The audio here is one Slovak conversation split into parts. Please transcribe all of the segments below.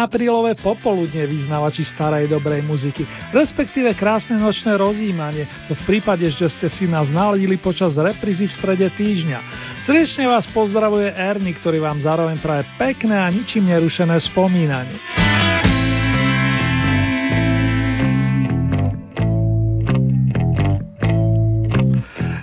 Aprílové popoludne vyznávači starej dobrej muziky, respektíve krásne nočné rozjímanie, to v prípade, že ste si nás naladili počas reprízy v strede týždňa. Srdečne vás pozdravuje Erny, ktorý vám zároveň praje pekné a ničím nerušené spomínanie.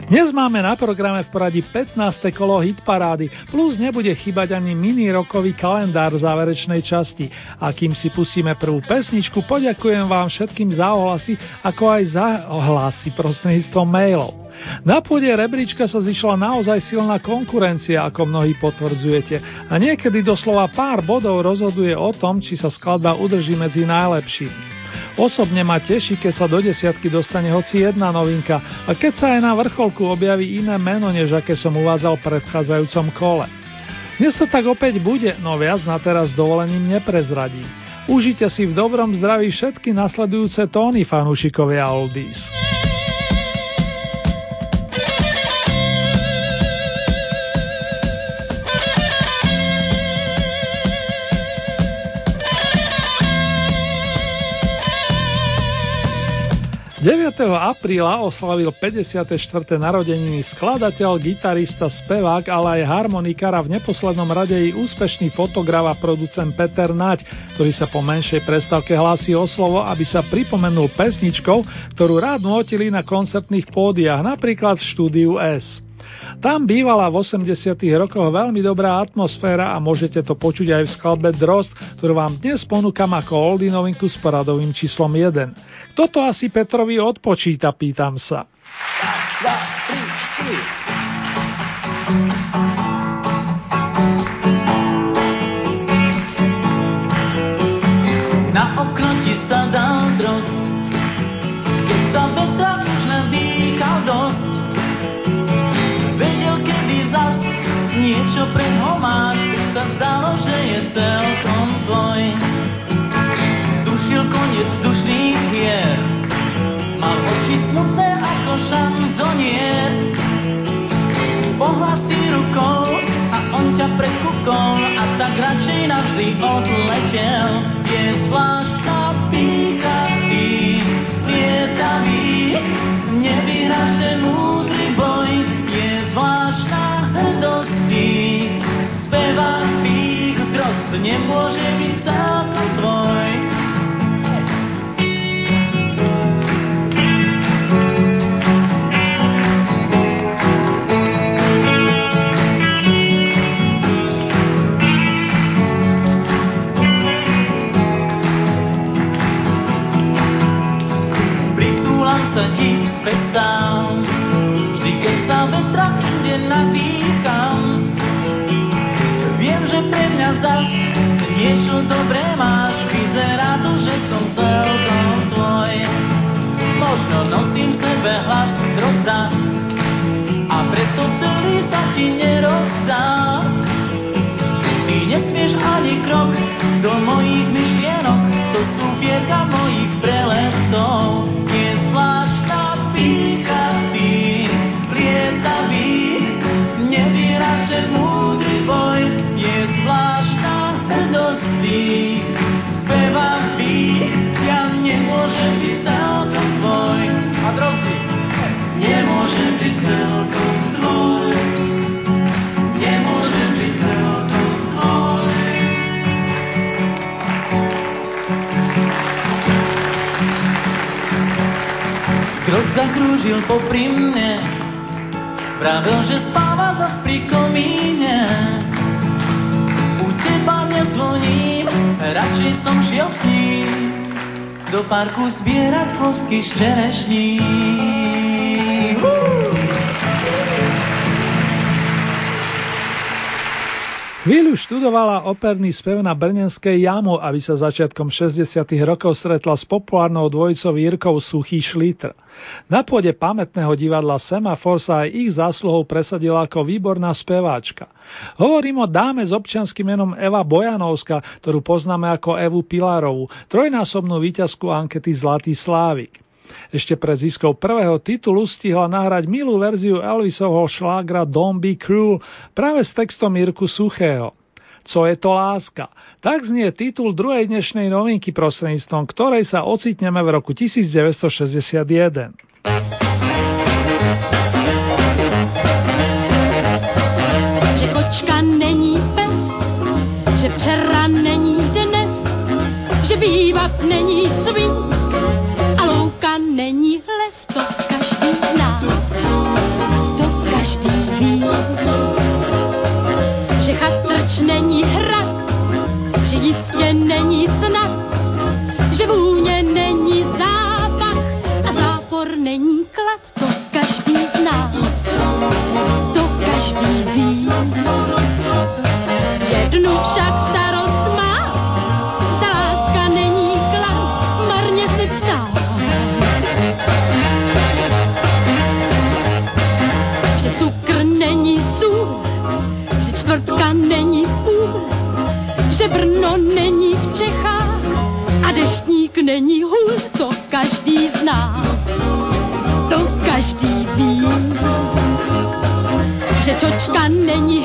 Dnes máme na programe v poradí 15. kolo hitparády, plus nebude chýbať ani mini rokový kalendár v záverečnej časti. A kým si pustíme prvú pesničku, poďakujem vám všetkým za ohlasy, ako aj za ohlasy prostredníctvom mailov. Na pôde rebríčka sa zišla naozaj silná konkurencia, ako mnohí potvrdzujete, a niekedy doslova pár bodov rozhoduje o tom, či sa skladba udrží medzi najlepšími. Osobne ma teší, keď sa do desiatky dostane hoci jedna novinka a keď sa aj na vrcholku objaví iné meno, než aké som uvádzal v predchádzajúcom kole. Dnes to tak opäť bude, no viac na teraz dovolením neprezradím. Užite si v dobrom zdraví všetky nasledujúce tóny fanúšikovia Oldies. 9. apríla oslavil 54. narodeniny skladateľ, gitarista, spevák, ale aj harmonikár a v neposlednom rade i úspešný fotograf a producent Peter Naď, ktorý sa po menšej prestávke hlási o slovo, aby sa pripomenul pesničkou, ktorú rád notili na koncertných pódiach, napríklad v štúdiu S. Tam bývala v 80 rokoch veľmi dobrá atmosféra a môžete to počuť aj v skladbe Drost, ktorú vám dnes ponúkam ako oldie novinku s poradovým číslom 1. Toto asi Petrovi odpočíta, pýtam sa. Dva, tri, tri. Operný spev na Brnenskej jamu, aby sa začiatkom 60. rokov stretla s populárnou dvojicou Jirkou Suchý Šlítr. Na pôde pamätného divadla Semafor sa aj ich zásluhou presadila ako výborná speváčka. Hovorím o dáme s občianským menom Eva Bojanovska, ktorú poznáme ako Evu Pilarovú, trojnásobnú víťazku ankety Zlatý Slávik. Ešte pred ziskou prvého titulu stihla nahrať milú verziu Elvisovho šlágra Don't Be Cruel práve s textom Mirku Suchého. Co je to láska? Tak znie titul druhej dnešnej novinky prostredníctvom, ktorej sa ocitneme v roku 1961. Že kočka Že čočka není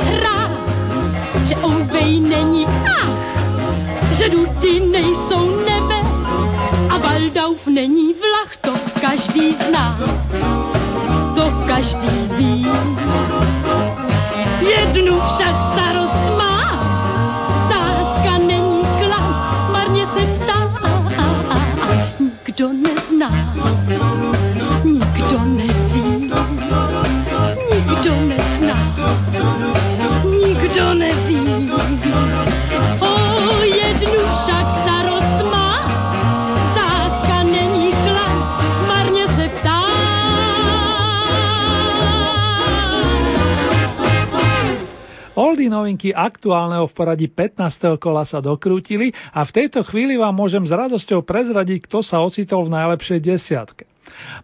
novinky aktuálneho v poradí 15. kola sa dokrútili a v tejto chvíli vám môžem s radosťou prezradiť, kto sa ocitol v najlepšej desiatke.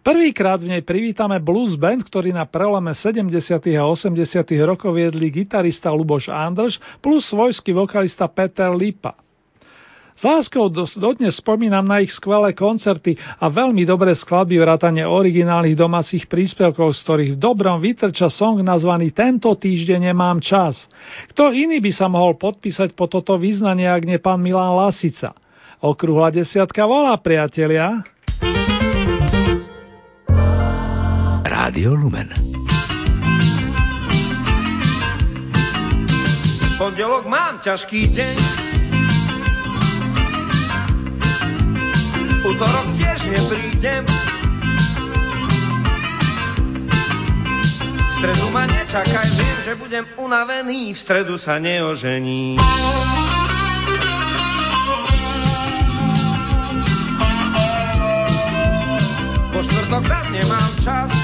Prvýkrát v nej privítame blues band, ktorý na prelome 70. a 80. rokov viedli gitarista Luboš Andrš plus svojský vokalista Peter Lipa. S láskou dodnes spomínam na ich skvelé koncerty a veľmi dobré skladby vrátane originálnych domácich príspevkov, z ktorých v dobrom vytrča song nazvaný Tento týždeň nemám čas. Kto iný by sa mohol podpísať po toto význanie, ak nie pán Milan Lasica? Okrúhla desiatka volá, priatelia. Rádio Lumen. Pondelok mám ťažký deň útorok tiež neprídem. V stredu ma nečakaj, viem, že budem unavený, v stredu sa neožení. Po štvrtok nemám čas,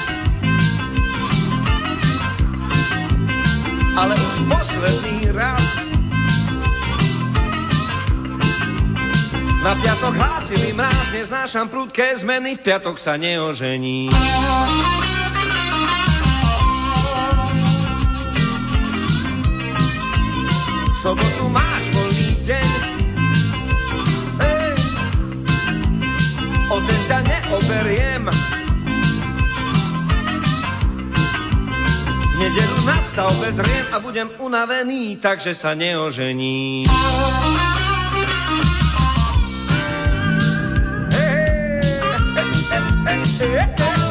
ale už posledný raz. Na piatok hlásili mráz, neznášam prudké zmeny, v piatok sa neožení. V sobotu máš voľný deň, Ej, o ten ťa neoberiem. V nedelu na stavbe zriem a budem unavený, takže sa neožení. shake.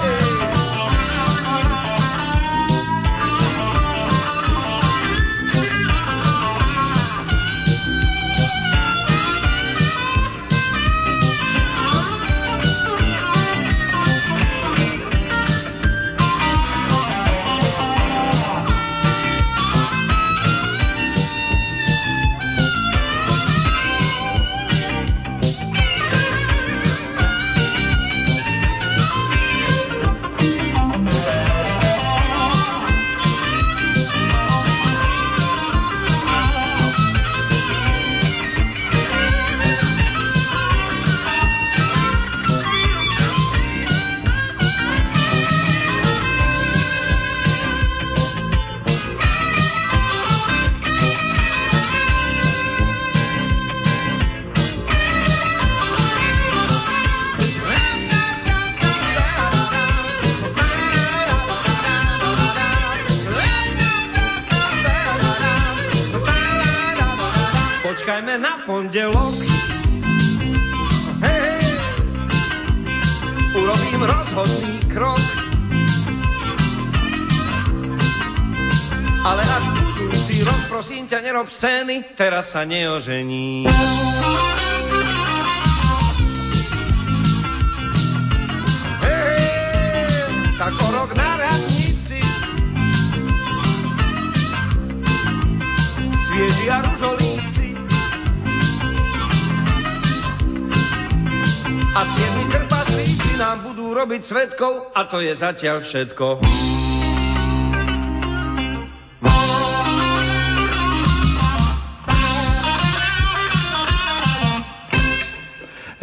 Scény, teraz sa neožení. tak o rok na radnici. Svieži a ružolíci. A siedmi krpaslíci nám budú robiť svetkov a to je zatiaľ všetko.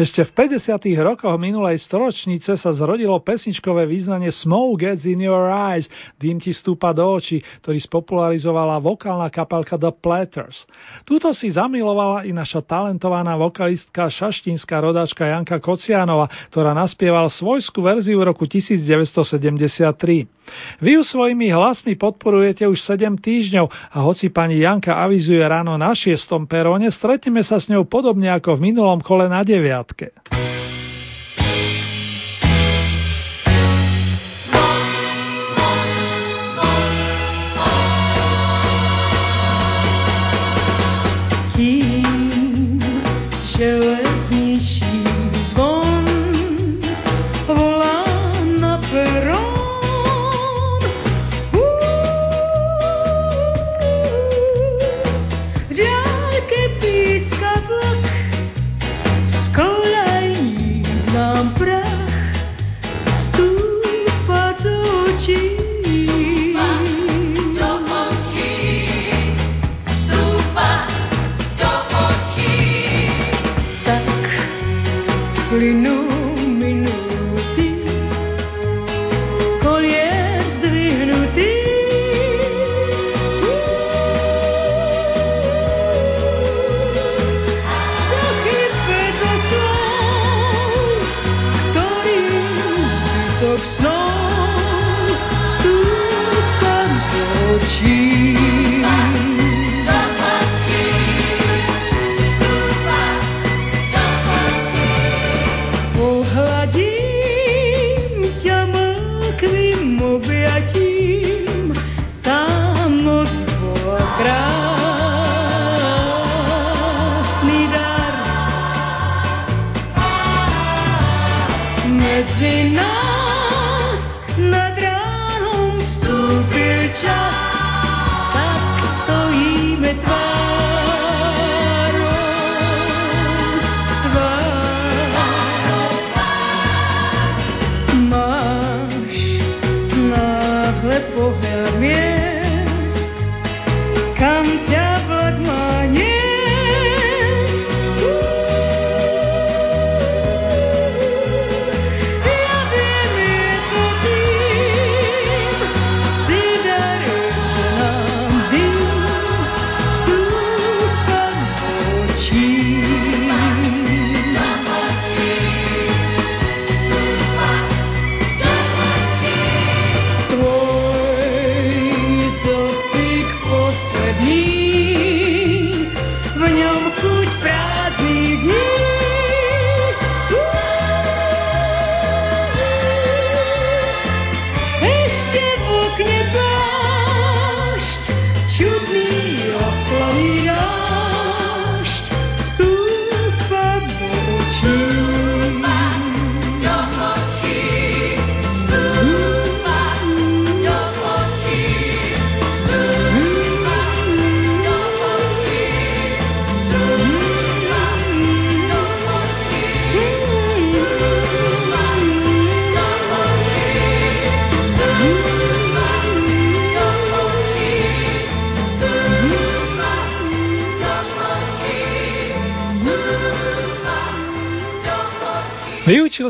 Ešte v 50. rokoch minulej storočnice sa zrodilo pesničkové význanie Smoke Gets in Your Eyes, dým ti stúpa do očí, ktorý spopularizovala vokálna kapelka The Platters. Túto si zamilovala i naša talentovaná vokalistka šaštinská rodáčka Janka Kocianova, ktorá naspievala svojskú verziu v roku 1973. Vy ju svojimi hlasmi podporujete už 7 týždňov a hoci pani Janka avizuje ráno na 6. peróne, stretneme sa s ňou podobne ako v minulom kole na 9.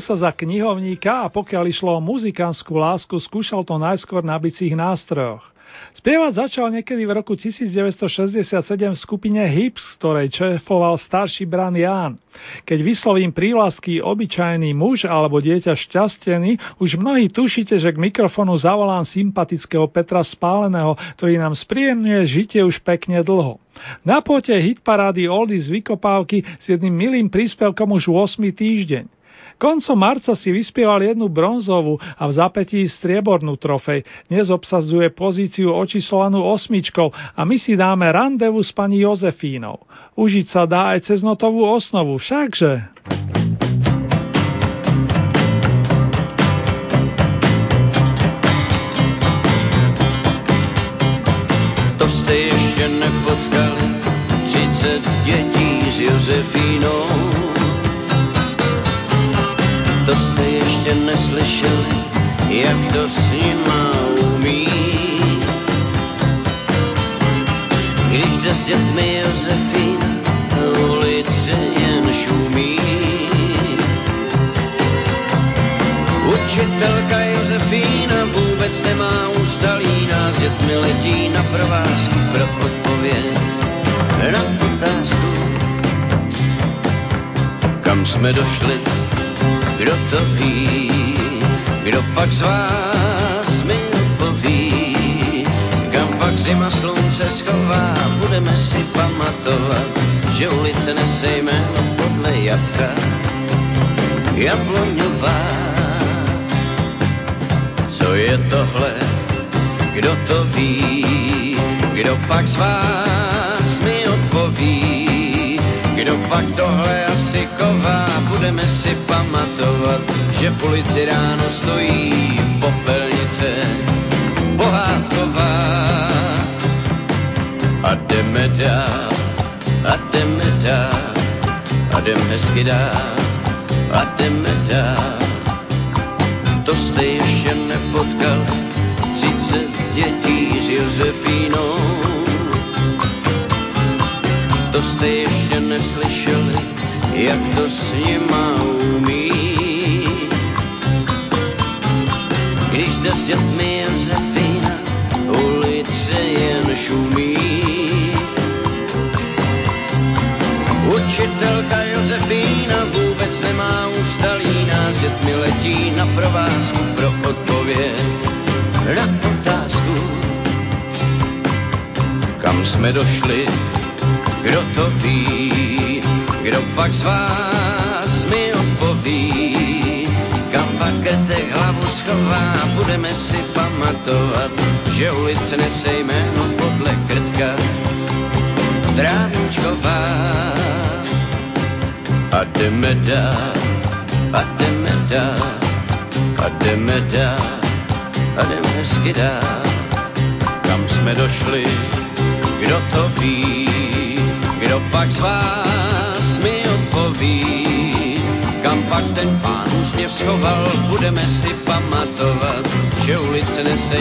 sa za knihovníka a pokiaľ išlo o muzikánskú lásku, skúšal to najskôr na bicích nástrojoch. Spievať začal niekedy v roku 1967 v skupine Hips, ktorej čefoval starší bran Ján. Keď vyslovím prívlastky obyčajný muž alebo dieťa šťastený, už mnohí tušíte, že k mikrofonu zavolám sympatického Petra Spáleného, ktorý nám spríjemňuje žitie už pekne dlho. Na pote hitparády Oldies vykopávky s jedným milým príspevkom už 8 týždeň. Koncom marca si vyspieval jednu bronzovú a v zapätí striebornú trofej. Dnes obsadzuje pozíciu očíslovanú osmičkou a my si dáme randevu s pani Jozefínou. Užiť sa dá aj cez notovú osnovu, všakže. To ste ešte nepotkali jak to s nima umí. Když dětmi Josefín, ulice jen šumí. Učitelka Josefína vůbec nemá ústalí, nás dětmi letí na provázku pro na otázku, kam jsme došli kdo to ví, kdo pak z budeme si pamatovat, že ulice nese jméno podle jabka, jabloňová. Co je tohle, kdo to ví, kdo pak z vás mi odpoví, kdo pak tohle asi ková, budeme si pamatovat, že v ulici ráno stojí jdeme dál, a jdeme dál, a jdeme hezky dál, a jdeme dál. To jste ještě nepotkali, 30 dětí s Josefínou. To jste ještě neslyšeli, jak to s nima umí. Když jde s dětmi Josefína, ulice jen šumí. Josefína vůbec nemá ústalí, nás dětmi letí na provázku pro odpověď na otázku. Kam jsme došli, kdo to ví, kdo pak z vás mi odpoví, kam pak krtek hlavu schová, budeme si pamatovat, že ulice nese A jdeme dál, a jdeme dál, a jdeme dál, a jdeme hezky dál, kam jsme došli, kdo to ví, kdo pak z vás mi odpoví, kam pak ten pán úsměv schoval, budeme si pamatovat, že ulice nese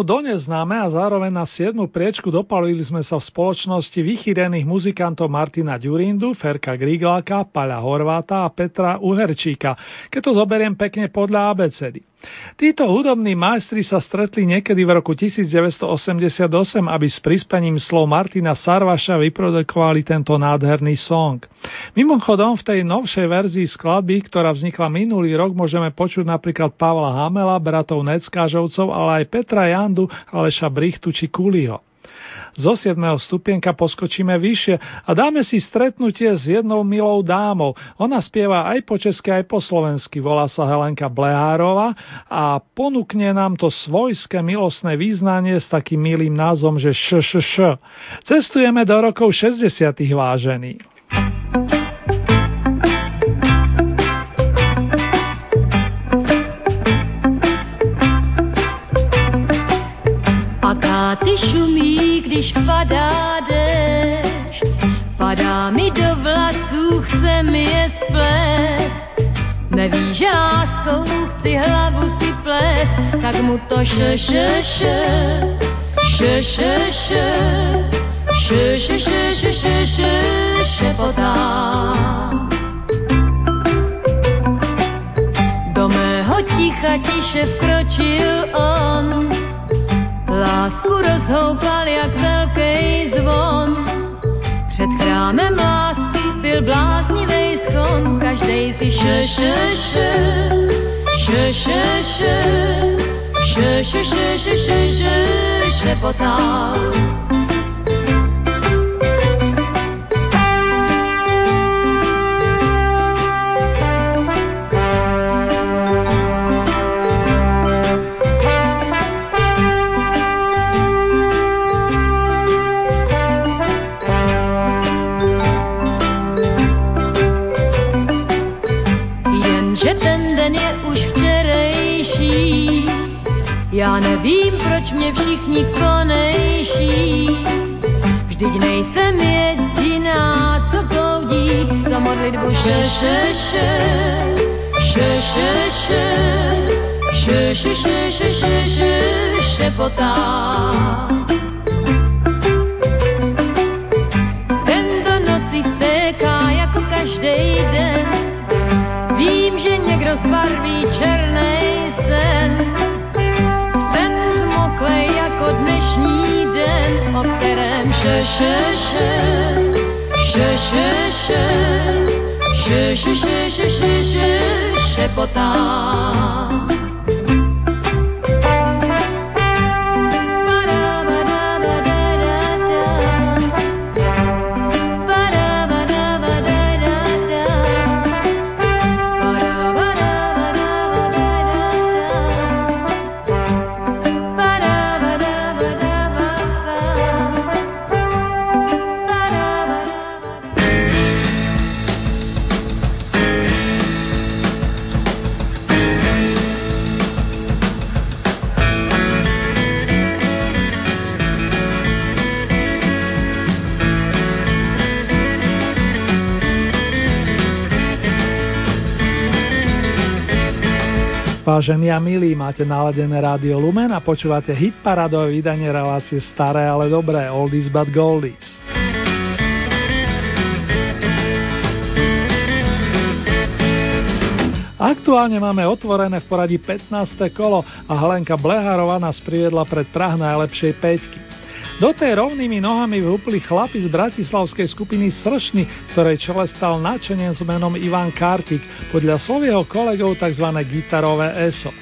Loďou do neznáme a zároveň na 7. priečku dopalili sme sa v spoločnosti vychýrených muzikantov Martina Ďurindu, Ferka Grigláka, Paľa Horváta a Petra Uherčíka, keď to zoberiem pekne podľa abecedy. Títo hudobní majstri sa stretli niekedy v roku 1988, aby s prispením slov Martina Sarvaša vyprodukovali tento nádherný song. Mimochodom, v tej novšej verzii skladby, ktorá vznikla minulý rok, môžeme počuť napríklad Pavla Hamela, bratov Neckážovcov, ale aj Petra Jandu, Aleša Brichtu či Kuliho. Zo 7. stupienka poskočíme vyššie a dáme si stretnutie s jednou milou dámou. Ona spieva aj po česky, aj po slovensky. Volá sa Helenka Blehárova a ponúkne nám to svojské milostné význanie s takým milým názvom, že š. Cestujeme do rokov 60. vážení. Ty šumí, když padá dešť. Padá mi do vlasů, chce mi je splést. Neví, že láskou chci hlavu si plést, tak mu to še, še, še, še, še, še, še, še, še, še, še, še, šepotá. Do mého ticha tiše vkročil on, Lásku rozhoupal jak velký zvon. Před chrámem lásky byl bláznivý schon, každej si še, še, še, še, še, še, še, že ten den je už včerejší. Já nevím, proč mě všichni konejší. Vždyť nejsem jediná, co proudí za modlitbu še, še, še. Še, še, še. Še, še, še, še, še, še, šepotá. Še, še, še, še, še, še, še, šepotá. Vážení a milí, máte naladené rádio Lumen a počúvate hit paradové vydanie relácie Staré, ale dobré, Oldies but Goldies. Aktuálne máme otvorené v poradí 15. kolo a Helenka Bleharová nás priviedla pred Prah najlepšej peťky. Do tej rovnými nohami vhúpli chlapi z bratislavskej skupiny Sršny, ktorej čele stal načenien s menom Ivan Kartik, podľa jeho kolegov tzv. gitarové ESO.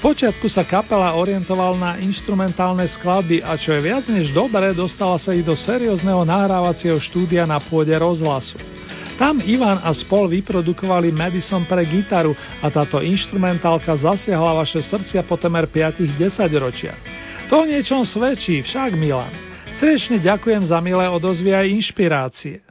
Spočiatku sa kapela orientoval na instrumentálne skladby a čo je viac než dobré, dostala sa ich do seriózneho nahrávacieho štúdia na pôde rozhlasu. Tam Ivan a spol vyprodukovali Madison pre gitaru a táto instrumentálka zasiahla vaše srdcia po temer 5-10 ročiach. To o niečom svedčí, však Milan. Srdečne ďakujem za milé odozvy aj inšpirácie.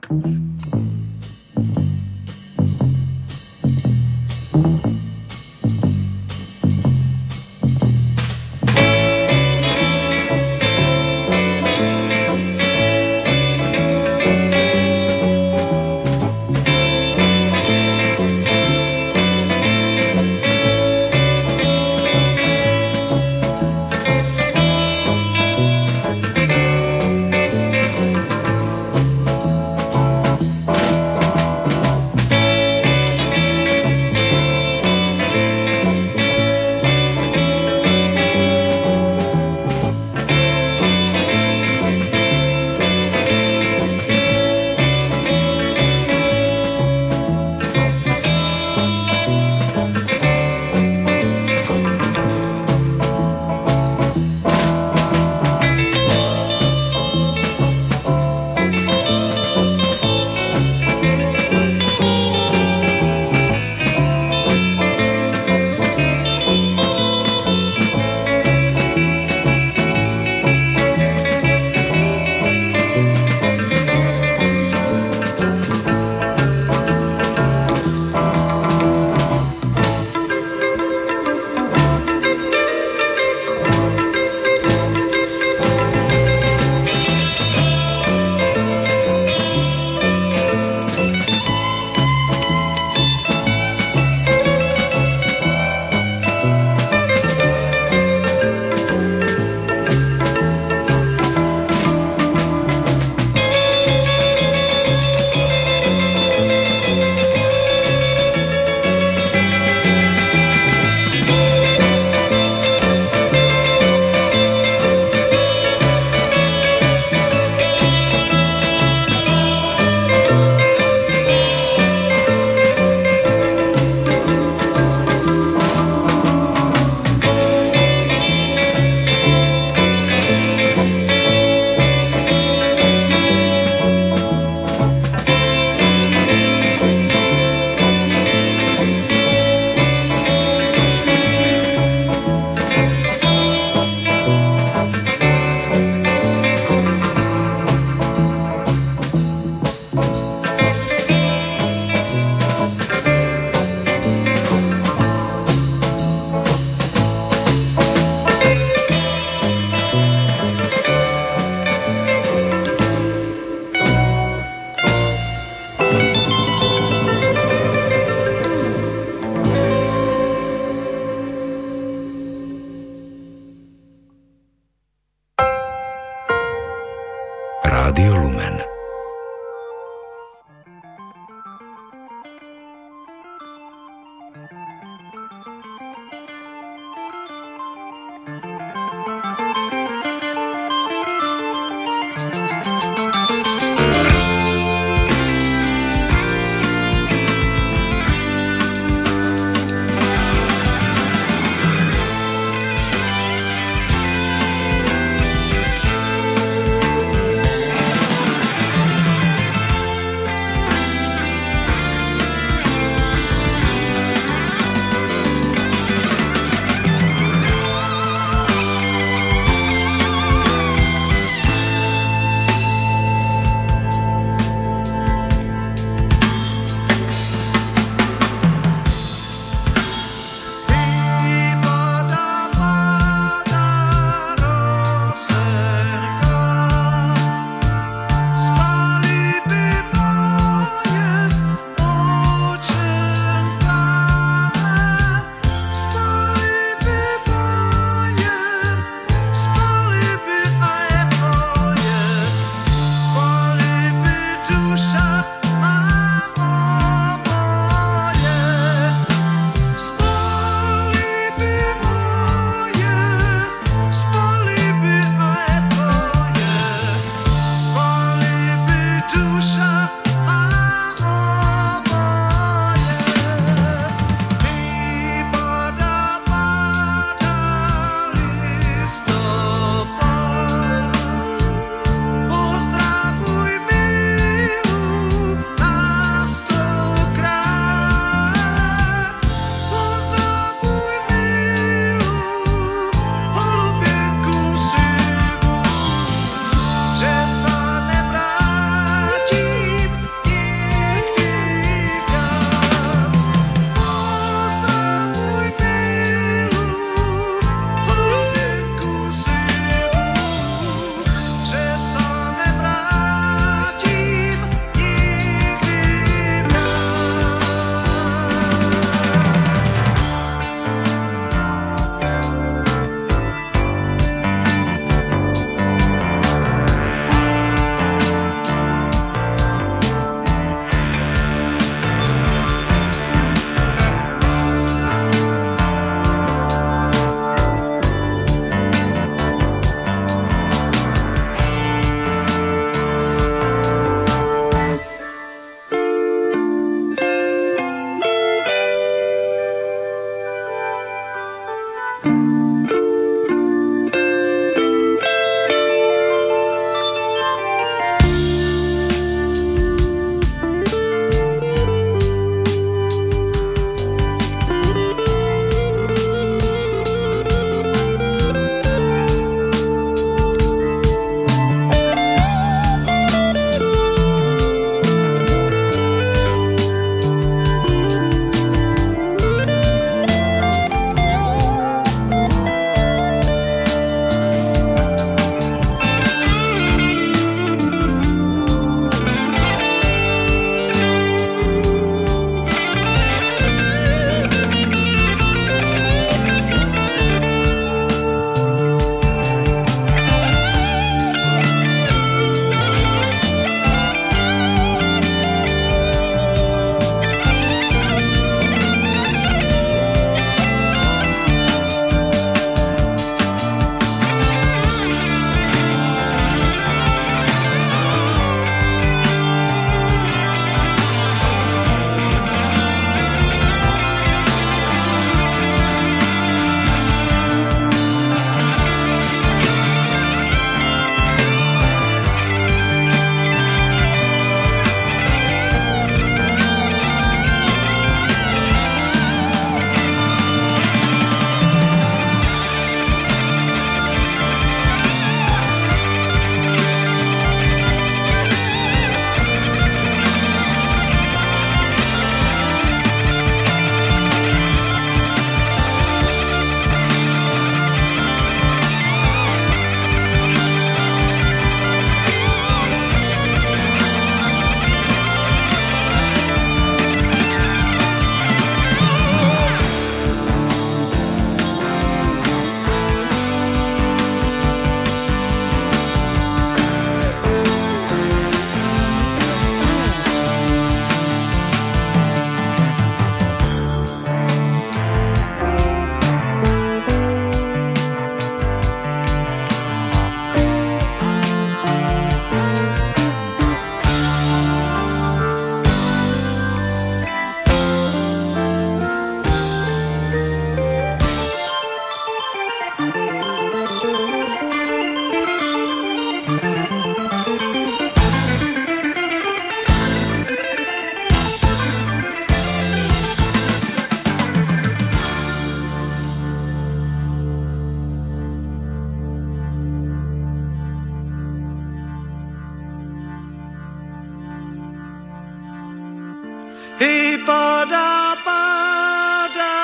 ibadah pada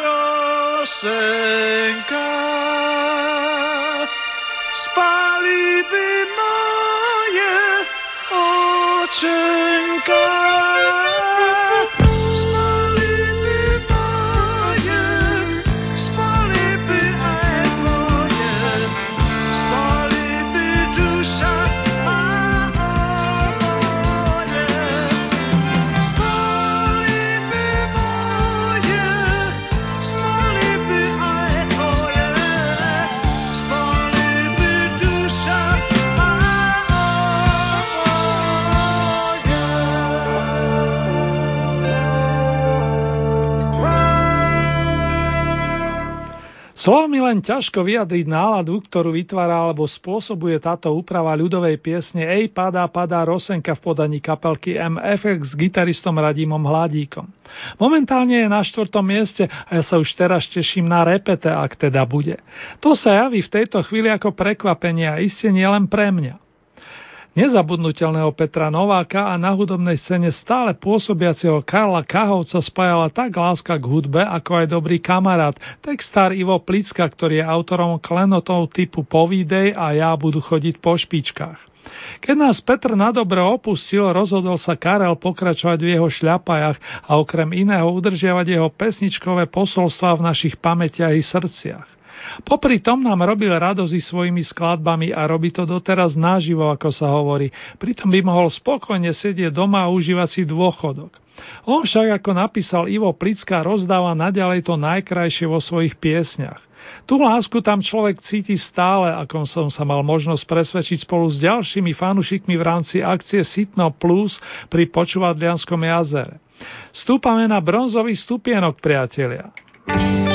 rosenka. Spali by moje očenka. Slovami len ťažko vyjadriť náladu, ktorú vytvára alebo spôsobuje táto úprava ľudovej piesne Ej, padá, padá Rosenka v podaní kapelky MFX s gitaristom Radimom Hladíkom. Momentálne je na štvrtom mieste a ja sa už teraz teším na repete, ak teda bude. To sa javí v tejto chvíli ako prekvapenie a iste nie len pre mňa nezabudnutelného Petra Nováka a na hudobnej scéne stále pôsobiaceho Karla Kahovca spájala tak láska k hudbe, ako aj dobrý kamarát, textár Ivo Plicka, ktorý je autorom klenotov typu Povídej a ja budú chodiť po špičkách. Keď nás Petr na dobro opustil, rozhodol sa Karel pokračovať v jeho šľapajach a okrem iného udržiavať jeho pesničkové posolstva v našich pamätiach i srdciach. Popri tom nám robil radosti svojimi skladbami a robí to doteraz náživo, ako sa hovorí. Pritom by mohol spokojne sedieť doma a užívať si dôchodok. On však, ako napísal Ivo Plická, rozdáva naďalej to najkrajšie vo svojich piesniach. Tú lásku tam človek cíti stále, ako som sa mal možnosť presvedčiť spolu s ďalšími fanušikmi v rámci akcie Sitno Plus pri Počúvadlianskom jazere. Stúpame na bronzový stupienok, priatelia. jsem dávno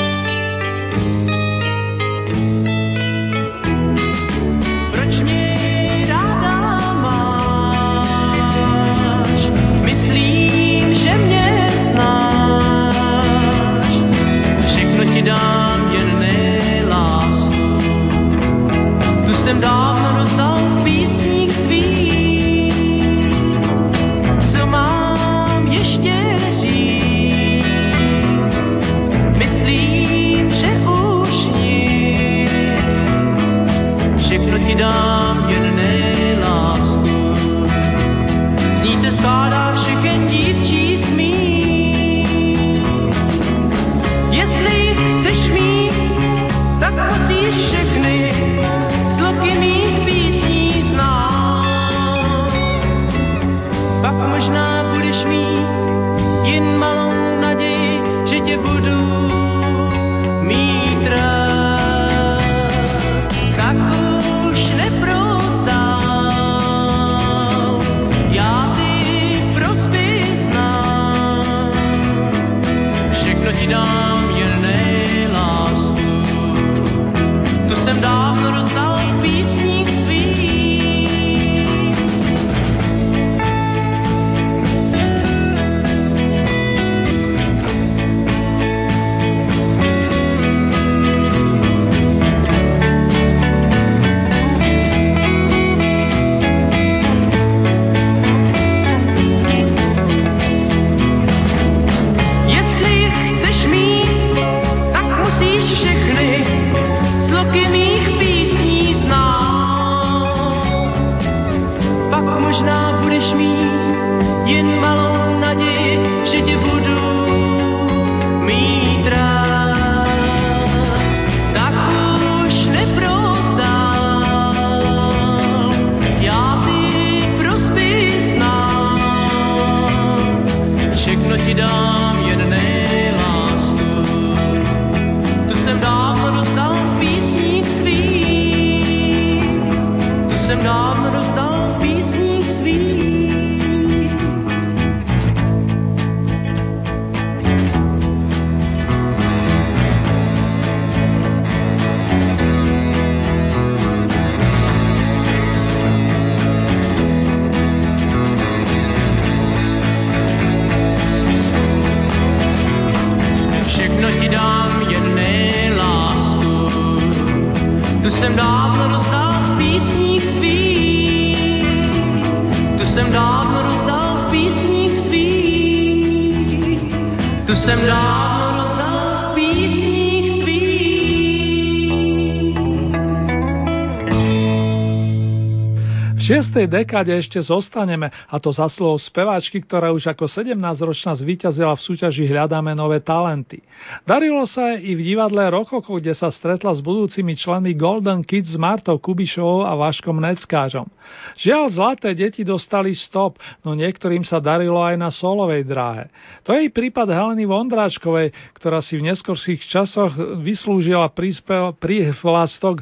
this šiestej dekáde ešte zostaneme, a to za slovo speváčky, ktorá už ako 17-ročná zvíťazila v súťaži Hľadáme nové talenty. Darilo sa jej i v divadle Rokoko, kde sa stretla s budúcimi členmi Golden Kids s Martou Kubišovou a Vaškom Neckážom. Žiaľ, zlaté deti dostali stop, no niektorým sa darilo aj na solovej dráhe. To je prípad Heleny Vondráčkovej, ktorá si v neskorších časoch vyslúžila príspev, prívlastok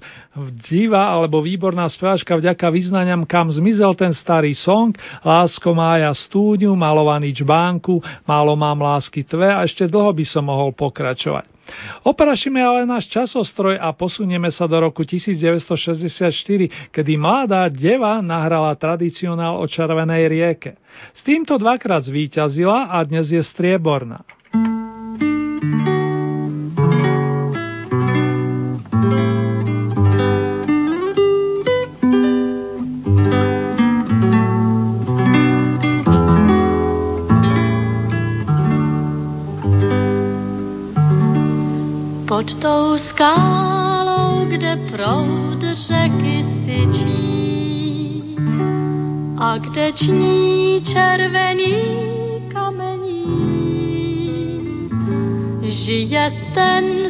diva alebo výborná speváčka vďaka vyznaniam kam zmizel ten starý song, Lásko mája stúďu, malovaný čbánku, málo mám lásky tve a ešte dlho by som mohol pokračovať. Oparašíme ale náš časostroj a posunieme sa do roku 1964, kedy mladá deva nahrala tradicionál o červenej rieke. S týmto dvakrát zvíťazila a dnes je strieborná. A kde ční červený kamení, žije ten,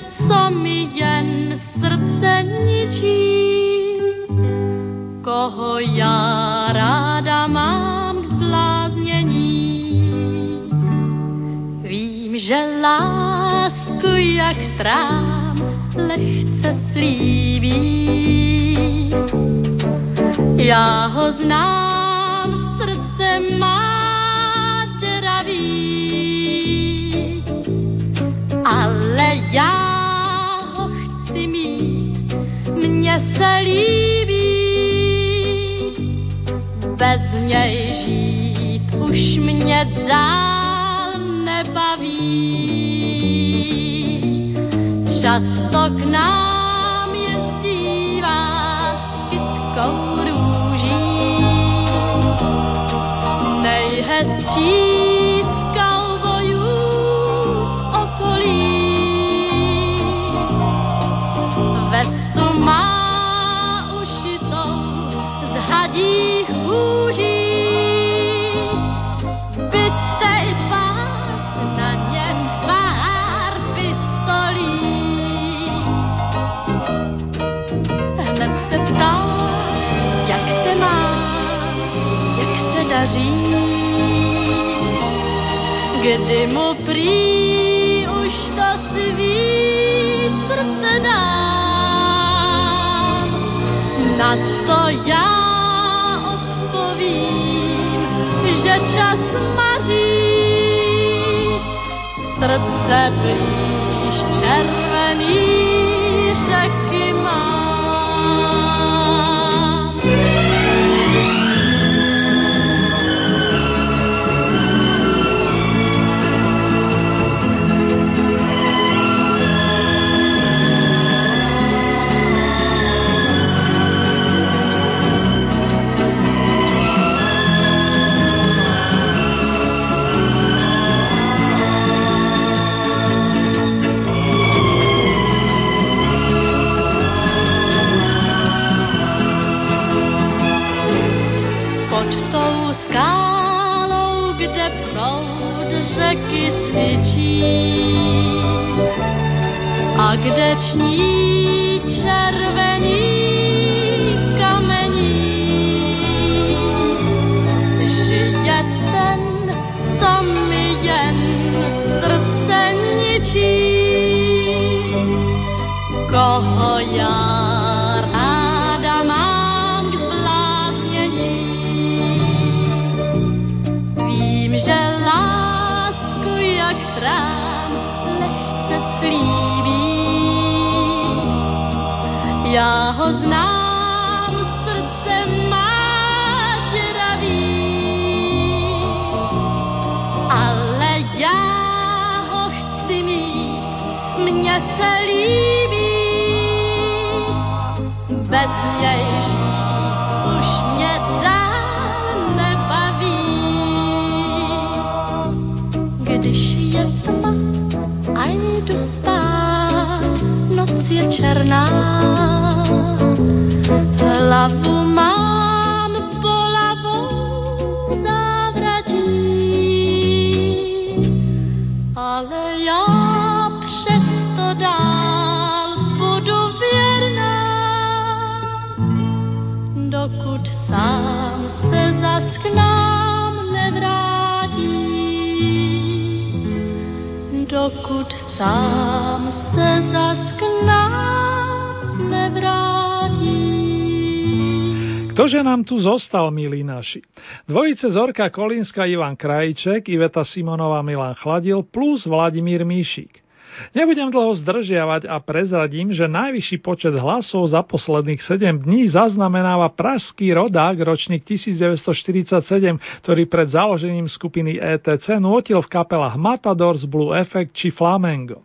nám tu zostal, milí naši? Dvojice Zorka Kolínska, Ivan Krajček, Iveta Simonová, Milan Chladil plus Vladimír Míšik. Nebudem dlho zdržiavať a prezradím, že najvyšší počet hlasov za posledných 7 dní zaznamenáva pražský rodák ročník 1947, ktorý pred založením skupiny ETC nutil v kapelách Matadors, Blue Effect či Flamengo.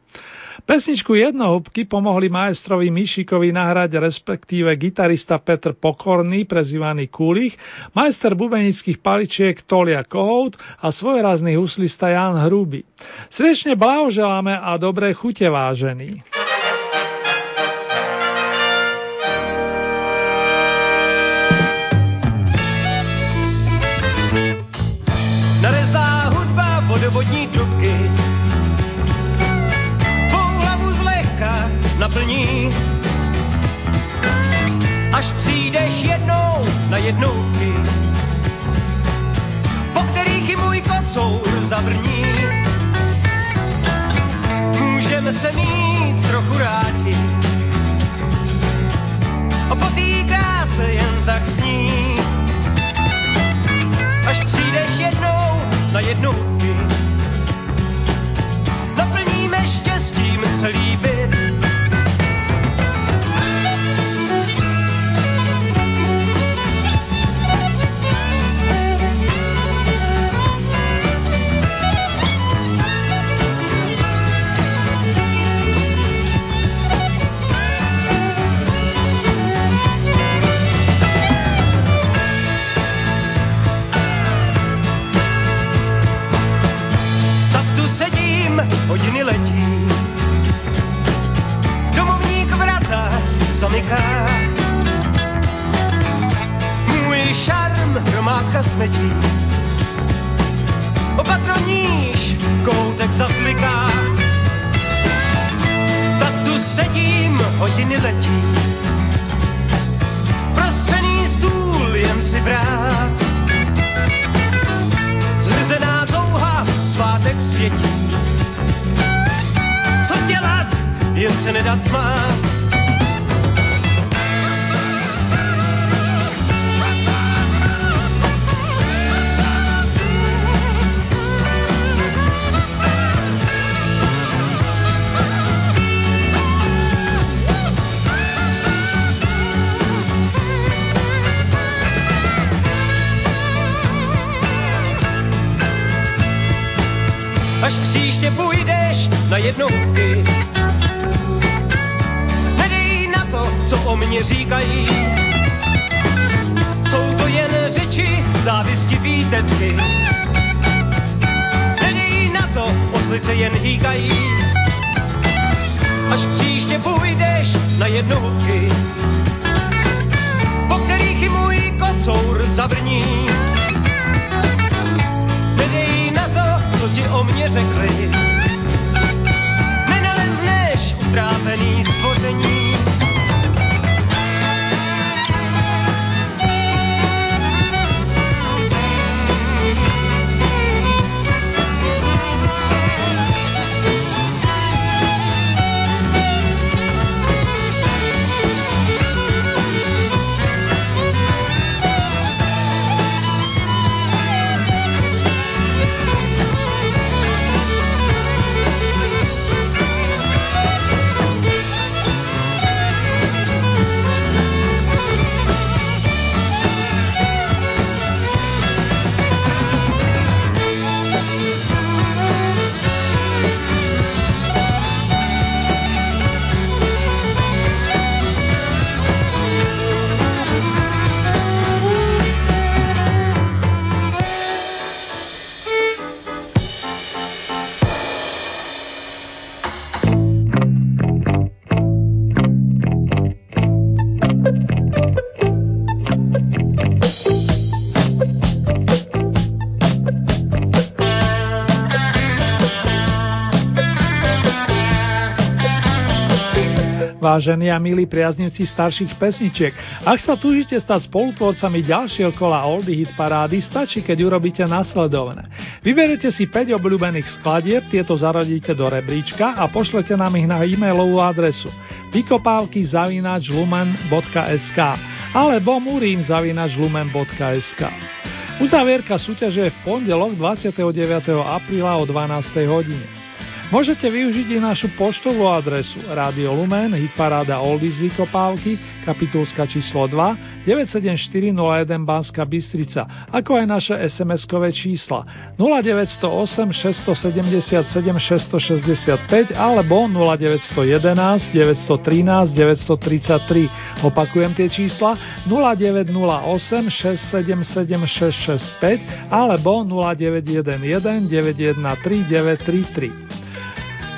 Pesničku Jednohúbky pomohli majstrovi Mišikovi nahrať respektíve gitarista Petr Pokorný, prezývaný Kulich, majster bubenických paličiek Tolia Kohout a svojrazný huslista Jan Hruby. Srdečne blahoželáme a dobré chute vážení. Vážení a milí priaznivci starších pesničiek, ak sa túžite stať spolutvorcami ďalšieho kola Oldie Hit Parády, stačí, keď urobíte nasledovné. Vyberete si 5 obľúbených skladieb, tieto zaradíte do rebríčka a pošlete nám ich na e-mailovú adresu vykopávky zavinač lumen.sk alebo murín zavinač lumen.sk. Uzavierka súťaže je v pondelok 29. apríla o 12. hodine. Môžete využiť i našu poštovú adresu Radio Lumen, Hitparáda Oldies Vykopávky, kapitulska číslo 2, 97401 Banska Bystrica, ako aj naše SMS-kové čísla 0908 677 665 alebo 0911 913 933. Opakujem tie čísla 0908 677 665 alebo 0911 913 933.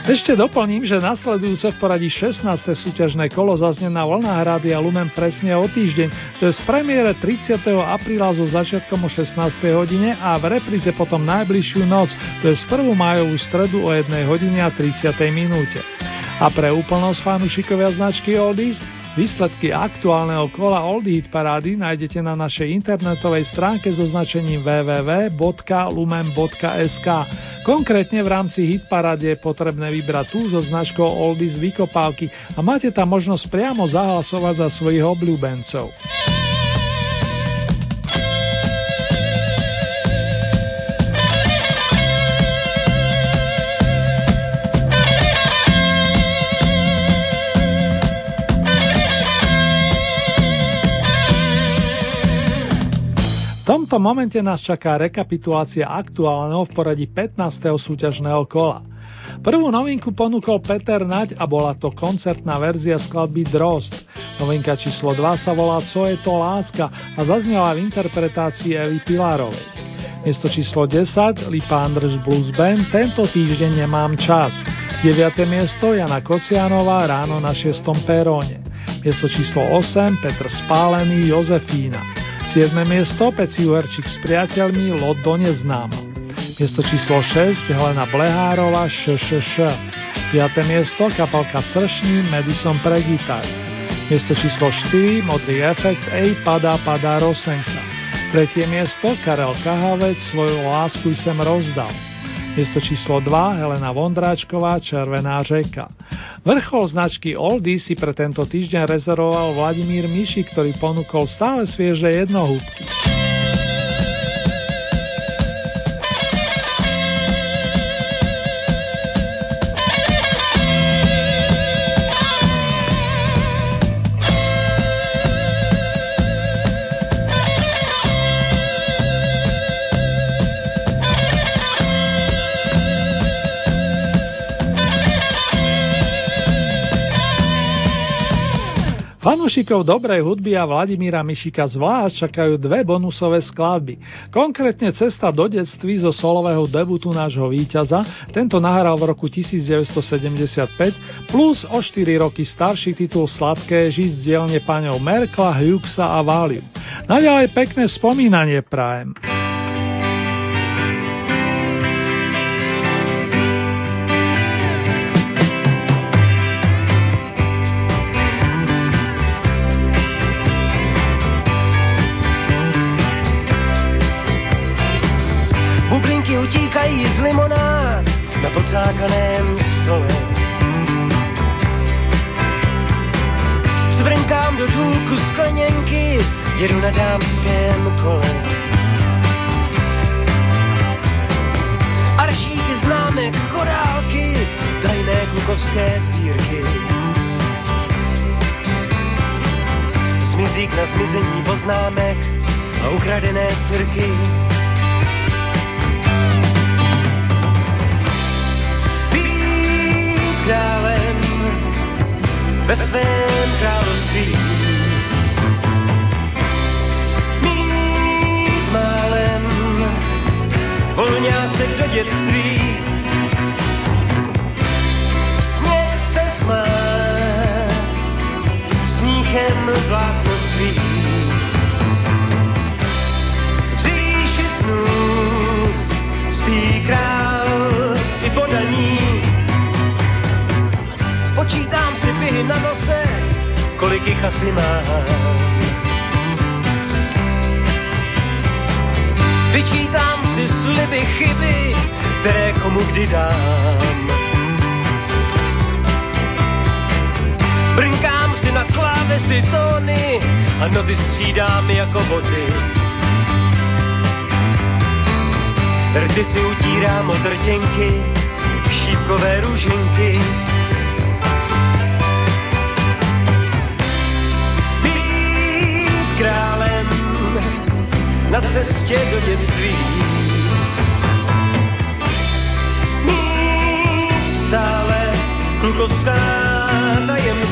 Ešte doplním, že nasledujúce v poradí 16. súťažné kolo zaznie na vlnách Rádia Lumen presne o týždeň, to je z premiére 30. apríla so začiatkom o 16. hodine a v repríze potom najbližšiu noc, to je z 1. májovú stredu o 1 hodine a 30. minúte. A pre úplnosť fanúšikovia značky Oldies Výsledky aktuálneho kola Oldie Hit Parády nájdete na našej internetovej stránke so značením www.lumen.sk. Konkrétne v rámci Hit Parády je potrebné vybrať tú so značkou Oldies Vykopávky a máte tam možnosť priamo zahlasovať za svojich obľúbencov. Tomto momente nás čaká rekapitulácia aktuálneho v poradí 15. súťažného kola. Prvú novinku ponúkol Peter Naď a bola to koncertná verzia skladby Drost. Novinka číslo 2 sa volá Co je to láska a zaznela v interpretácii Evy Pilárovej. Miesto číslo 10 Lipa Andres Blues Band Tento týždeň nemám čas. 9. miesto Jana Kocianová Ráno na 6. peróne. Miesto číslo 8 Petr Spálený Jozefína. 7. miesto Peci Uherčík s priateľmi Lodo neznáma. Miesto číslo 6 Helena Blehárova ŠŠŠ. 5. miesto kapalka Sršní Madison pre gitar. Miesto číslo 4 Modrý efekt Ej padá padá Rosenka. Tretie miesto Karel Kahavec svoju lásku sem rozdal. Miesto číslo 2 Helena Vondráčková Červená řeka. Vrchol značky Oldy si pre tento týždeň rezervoval Vladimír Miši, ktorý ponúkol stále svieže jednohúbky. Fanúšikov dobrej hudby a Vladimíra Mišika zvlášť čakajú dve bonusové skladby. Konkrétne Cesta do detství zo solového debutu nášho víťaza, tento nahral v roku 1975, plus o 4 roky starší titul Sladké žiť z dielne paňov Merkla, Hughesa a Valiu. Naďalej pekné spomínanie prajem. Pocákaném stole. Zvrnkám do důlku skleněnky, jedu na dámském kole. Aršíky známek, korálky, tajné klukovské sbírky. Zmizík na zmizení poznámek a ukradené sirky. Králem ve svém království. Mít málem volňásek do dětství. Smět se smát smíchem vlásnoství. ticha si mám. Vyčítám si sliby, chyby, které komu kdy dám. Brnkám si na klávesi tóny a noty střídám jako boty. Rty si utírám od rtěnky, šípkové růženky, na cestě do dětství. Stále klukovská tajemství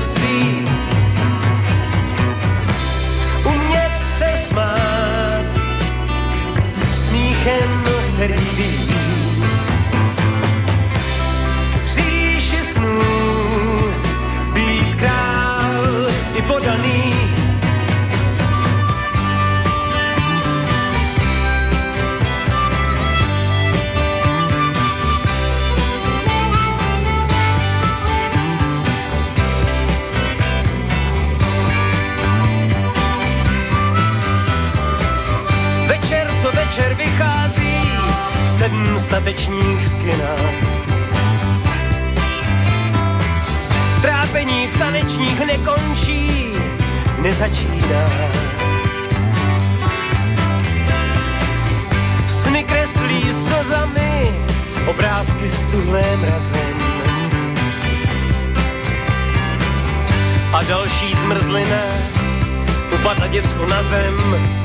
čtvrtečních skinách. Trápení v tanečních nekončí, nezačíná. Sny kreslí slzami, obrázky s tuhlém razem. A další zmrzlina upadla děcko na zem,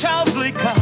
Charles Lee. colors.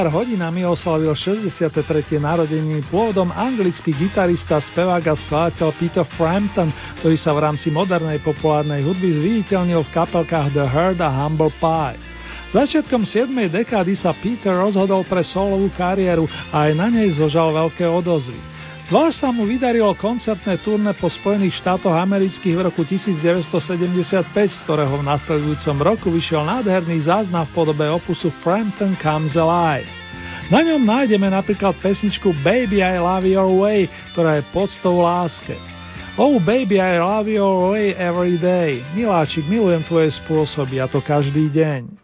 Pár hodinami oslavil 63. narodeniny pôvodom anglický gitarista, spevák a skladateľ Peter Frampton, ktorý sa v rámci modernej populárnej hudby zviditeľnil v kapelkách The Herd a Humble Pie. Začiatkom 7. dekády sa Peter rozhodol pre solovú kariéru a aj na nej zožal veľké odozvy. Zvlášť sa mu vydarilo koncertné turné po Spojených štátoch amerických v roku 1975, z ktorého v nasledujúcom roku vyšiel nádherný záznam v podobe opusu Frampton Comes Alive. Na ňom nájdeme napríklad pesničku Baby I Love Your Way, ktorá je podstou láske. Oh baby I love your way every day. Miláčik, milujem tvoje spôsoby a to každý deň.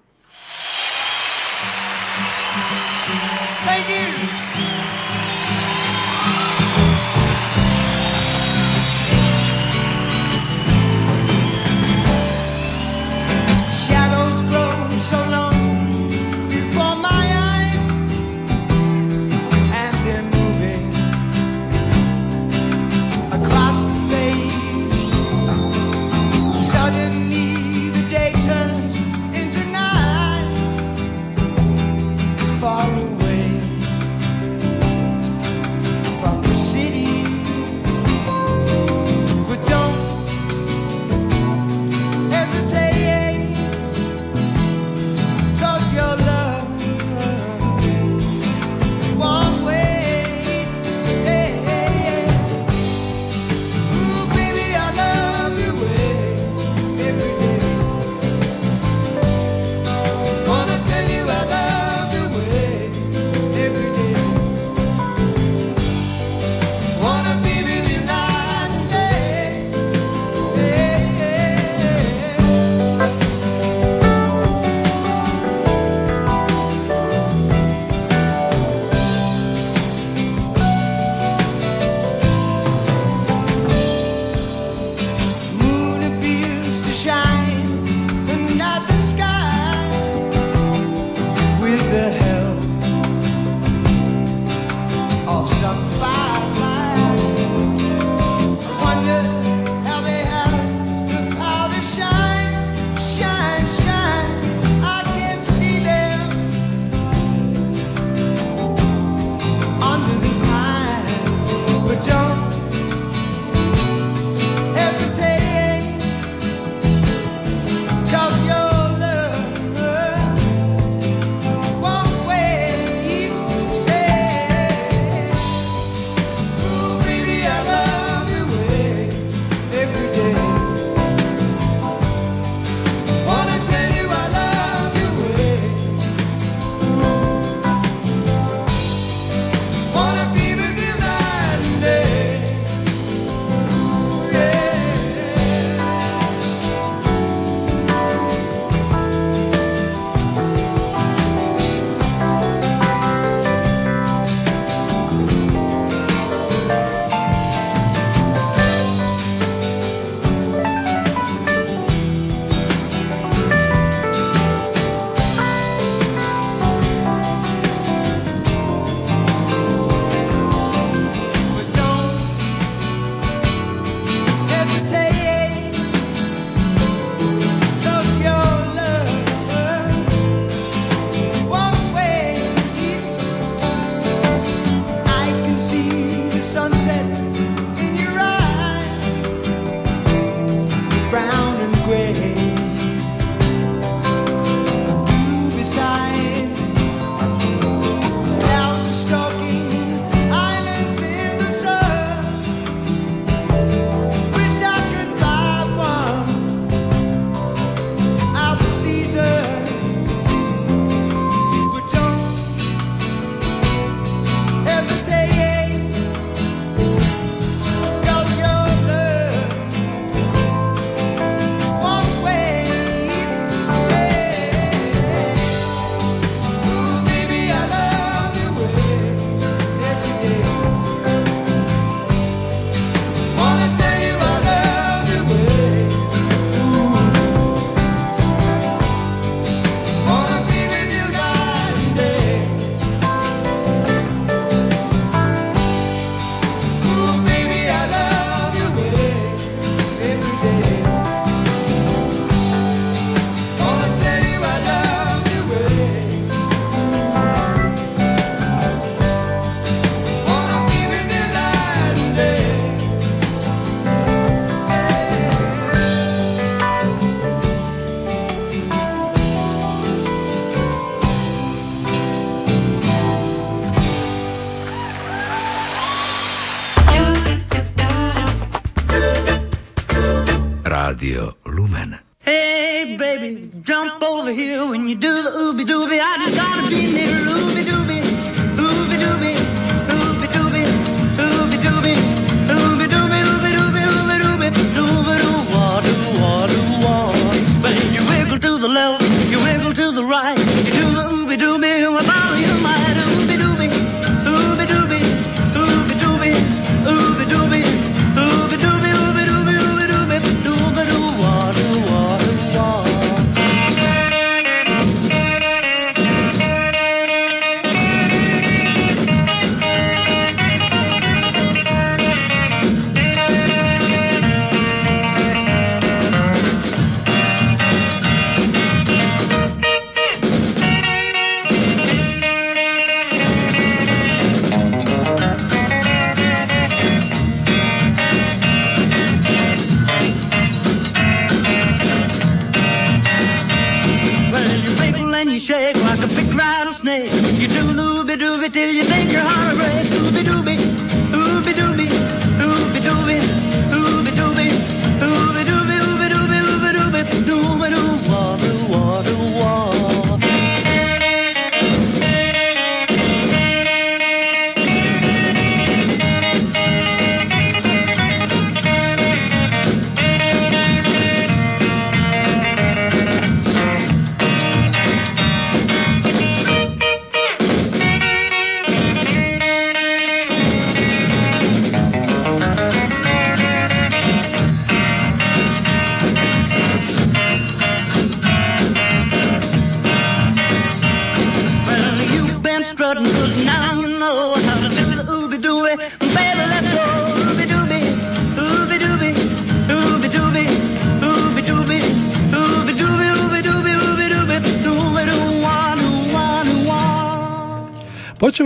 Radio Lumen. Hey, baby, jump over here when you do the ooby dooby. I just gotta be near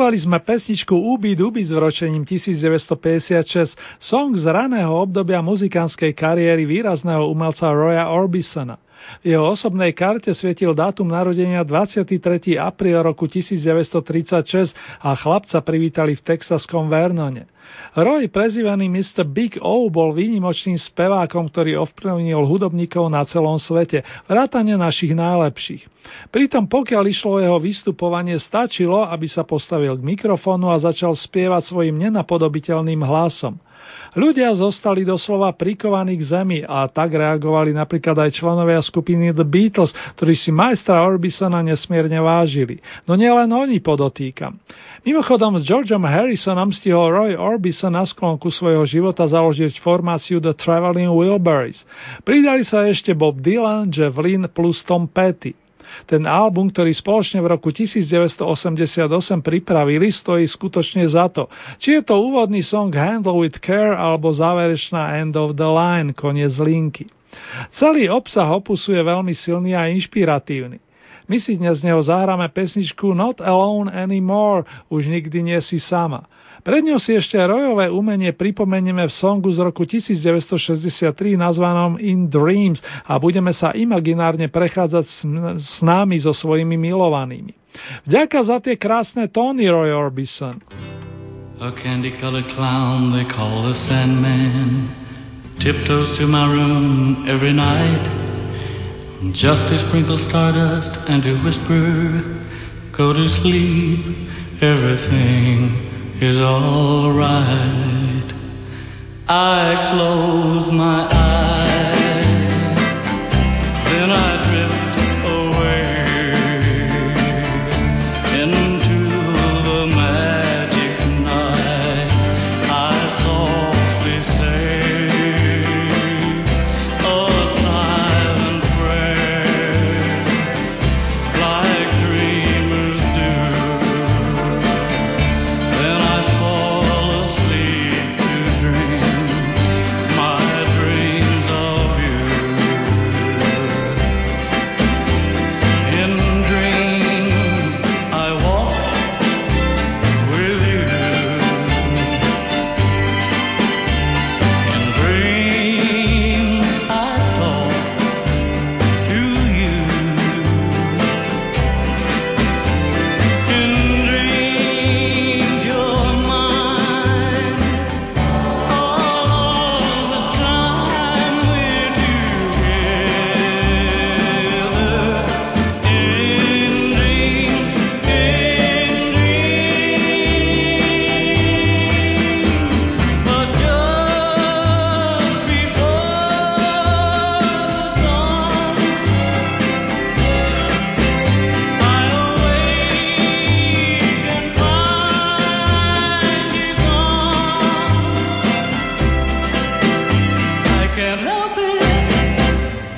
Počúvali sme pesničku Ubi Duby s vročením 1956, song z raného obdobia muzikánskej kariéry výrazného umelca Roya Orbisona. V jeho osobnej karte svietil dátum narodenia 23. apríl roku 1936 a chlapca privítali v texaskom Vernone. Roy, prezývaný Mr. Big O, bol výnimočným spevákom, ktorý ovplyvnil hudobníkov na celom svete, vrátane našich najlepších. Pritom pokiaľ išlo o jeho vystupovanie, stačilo, aby sa postavil k mikrofónu a začal spievať svojim nenapodobiteľným hlasom. Ľudia zostali doslova prikovaní k zemi a tak reagovali napríklad aj členovia skupiny The Beatles, ktorí si majstra Orbisona nesmierne vážili. No nielen oni podotýkam. Mimochodom s Georgeom Harrisonom stihol Roy Orbison na sklonku svojho života založiť formáciu The Traveling Wilburys. Pridali sa ešte Bob Dylan, Jeff Lynne plus Tom Petty. Ten album, ktorý spoločne v roku 1988 pripravili, stojí skutočne za to. Či je to úvodný song Handle with Care alebo záverečná End of the Line, koniec linky. Celý obsah opusu je veľmi silný a inšpiratívny. My si dnes z neho zahráme pesničku Not Alone Anymore, už nikdy nie si sama. Pred ňou si ešte rojové umenie pripomenieme v songu z roku 1963 nazvanom In Dreams a budeme sa imaginárne prechádzať s, námi so svojimi milovanými. Vďaka za tie krásne tóny Roy Orbison. A candy-colored clown they call the Sandman tiptoes to my room every night just to sprinkle stardust and to whisper, "Go to sleep, everything is all right." I close my eyes, then I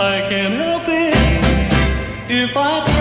I can't help it if I.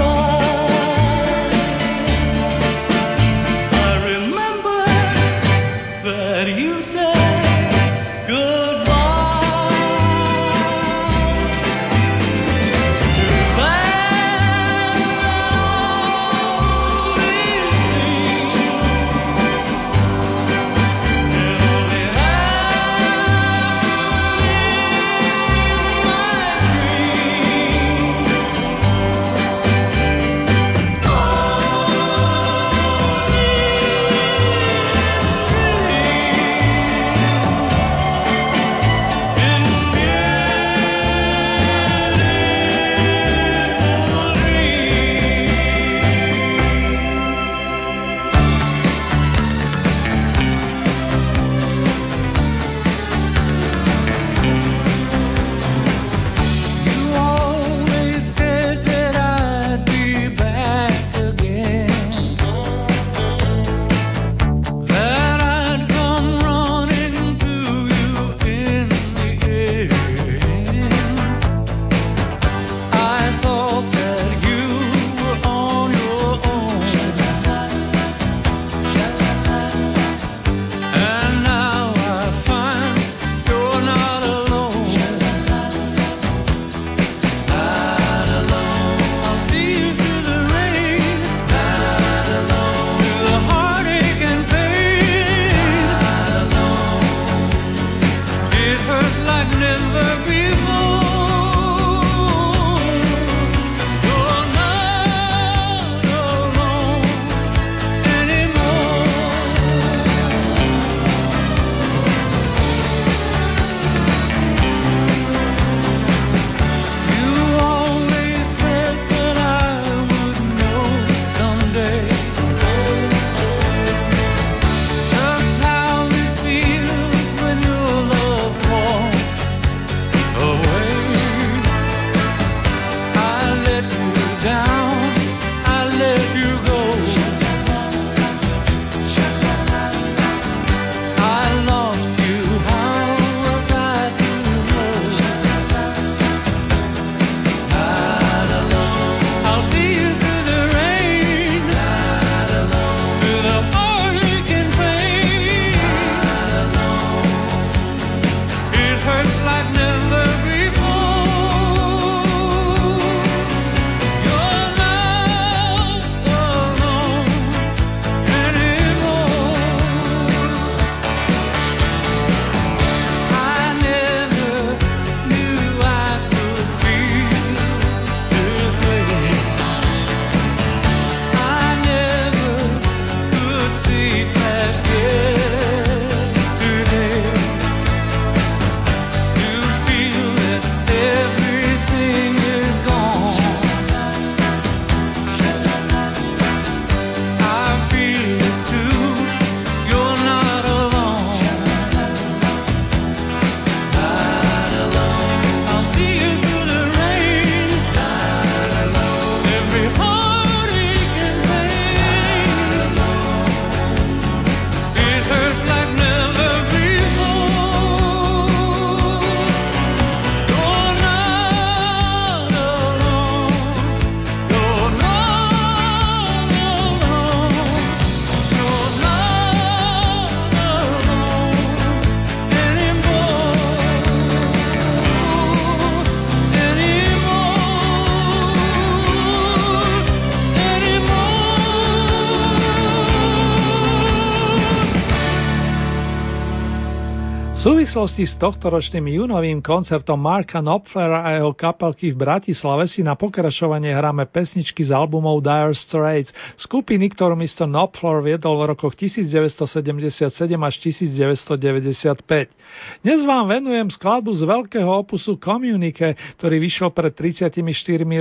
súvislosti s tohtoročným júnovým koncertom Marka Knopflera a jeho kapelky v Bratislave si na pokračovanie hráme pesničky z albumov Dire Straits, skupiny, ktorú Mr. Knopfler viedol v rokoch 1977 až 1995. Dnes vám venujem skladbu z veľkého opusu Communique, ktorý vyšiel pred 34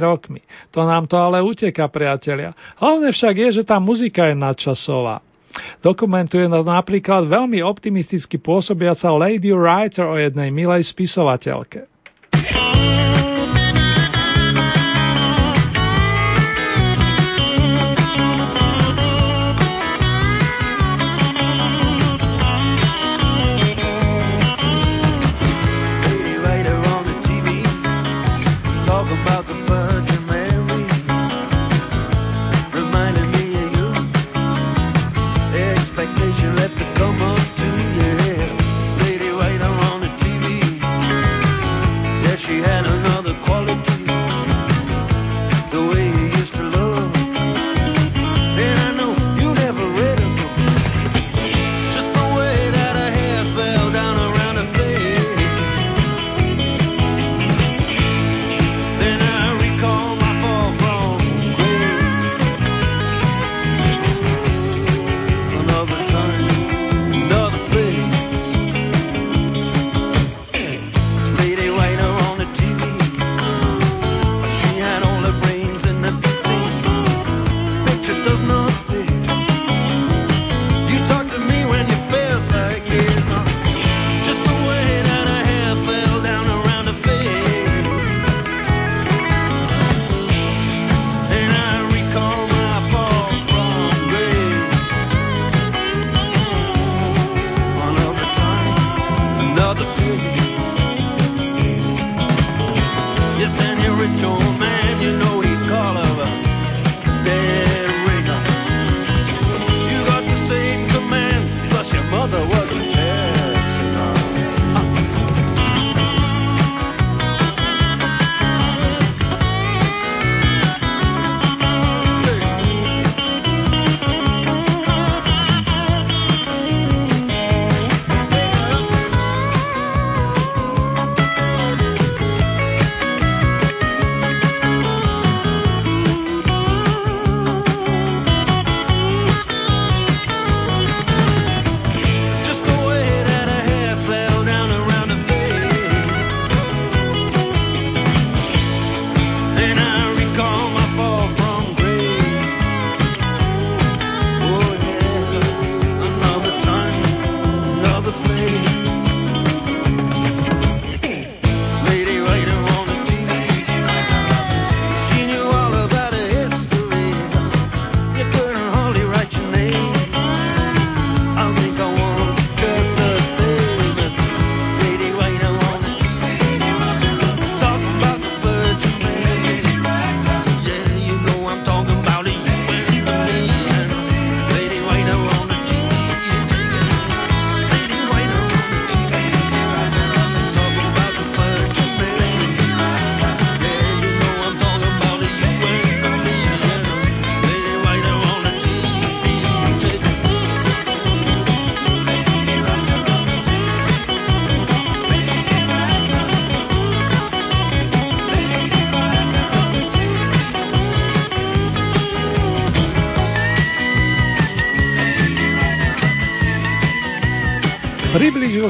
rokmi. To nám to ale uteká, priatelia. Hlavne však je, že tá muzika je nadčasová. Dokumentuje nás napríklad veľmi optimisticky pôsobiaca Lady Writer o jednej milej spisovateľke.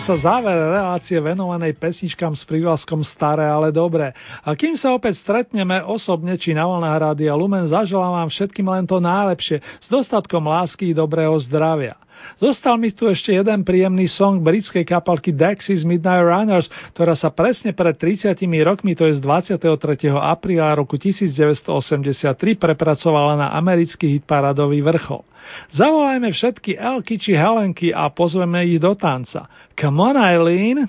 Sa záver relácie venovanej pesničkám s prívlaskom Staré, ale dobré. A kým sa opäť stretneme osobne či na vlnách Rádia Lumen, zaželám vám všetkým len to najlepšie, s dostatkom lásky i dobrého zdravia. Zostal mi tu ešte jeden príjemný song britskej kapalky Dexys Midnight Runners, ktorá sa presne pred 30 rokmi, to je z 23. apríla roku 1983, prepracovala na americký hitparadový vrchol. Zavolajme všetky Elky či Helenky a pozveme ich do tanca. Come on, Eileen!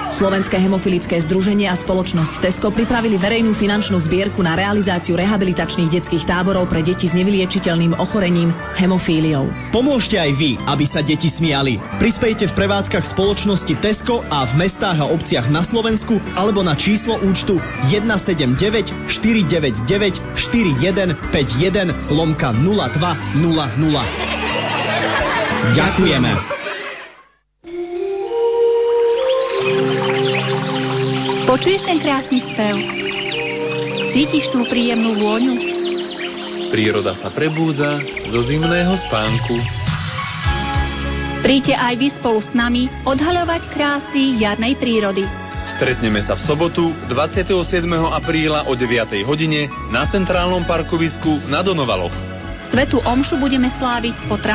Slovenské hemofilické združenie a spoločnosť Tesco pripravili verejnú finančnú zbierku na realizáciu rehabilitačných detských táborov pre deti s nevyliečiteľným ochorením hemofíliou. Pomôžte aj vy, aby sa deti smiali. Prispejte v prevádzkach spoločnosti Tesco a v mestách a obciach na Slovensku alebo na číslo účtu 179 499 4151 lomka 0200. Ďakujeme. Počuješ ten krásny spev? Cítiš tú príjemnú vôňu? Príroda sa prebúdza zo zimného spánku. Príďte aj vy spolu s nami odhaľovať krásy jarnej prírody. Stretneme sa v sobotu 27. apríla o 9. hodine na centrálnom parkovisku na Donovaloch. Svetu Omšu budeme sláviť po trase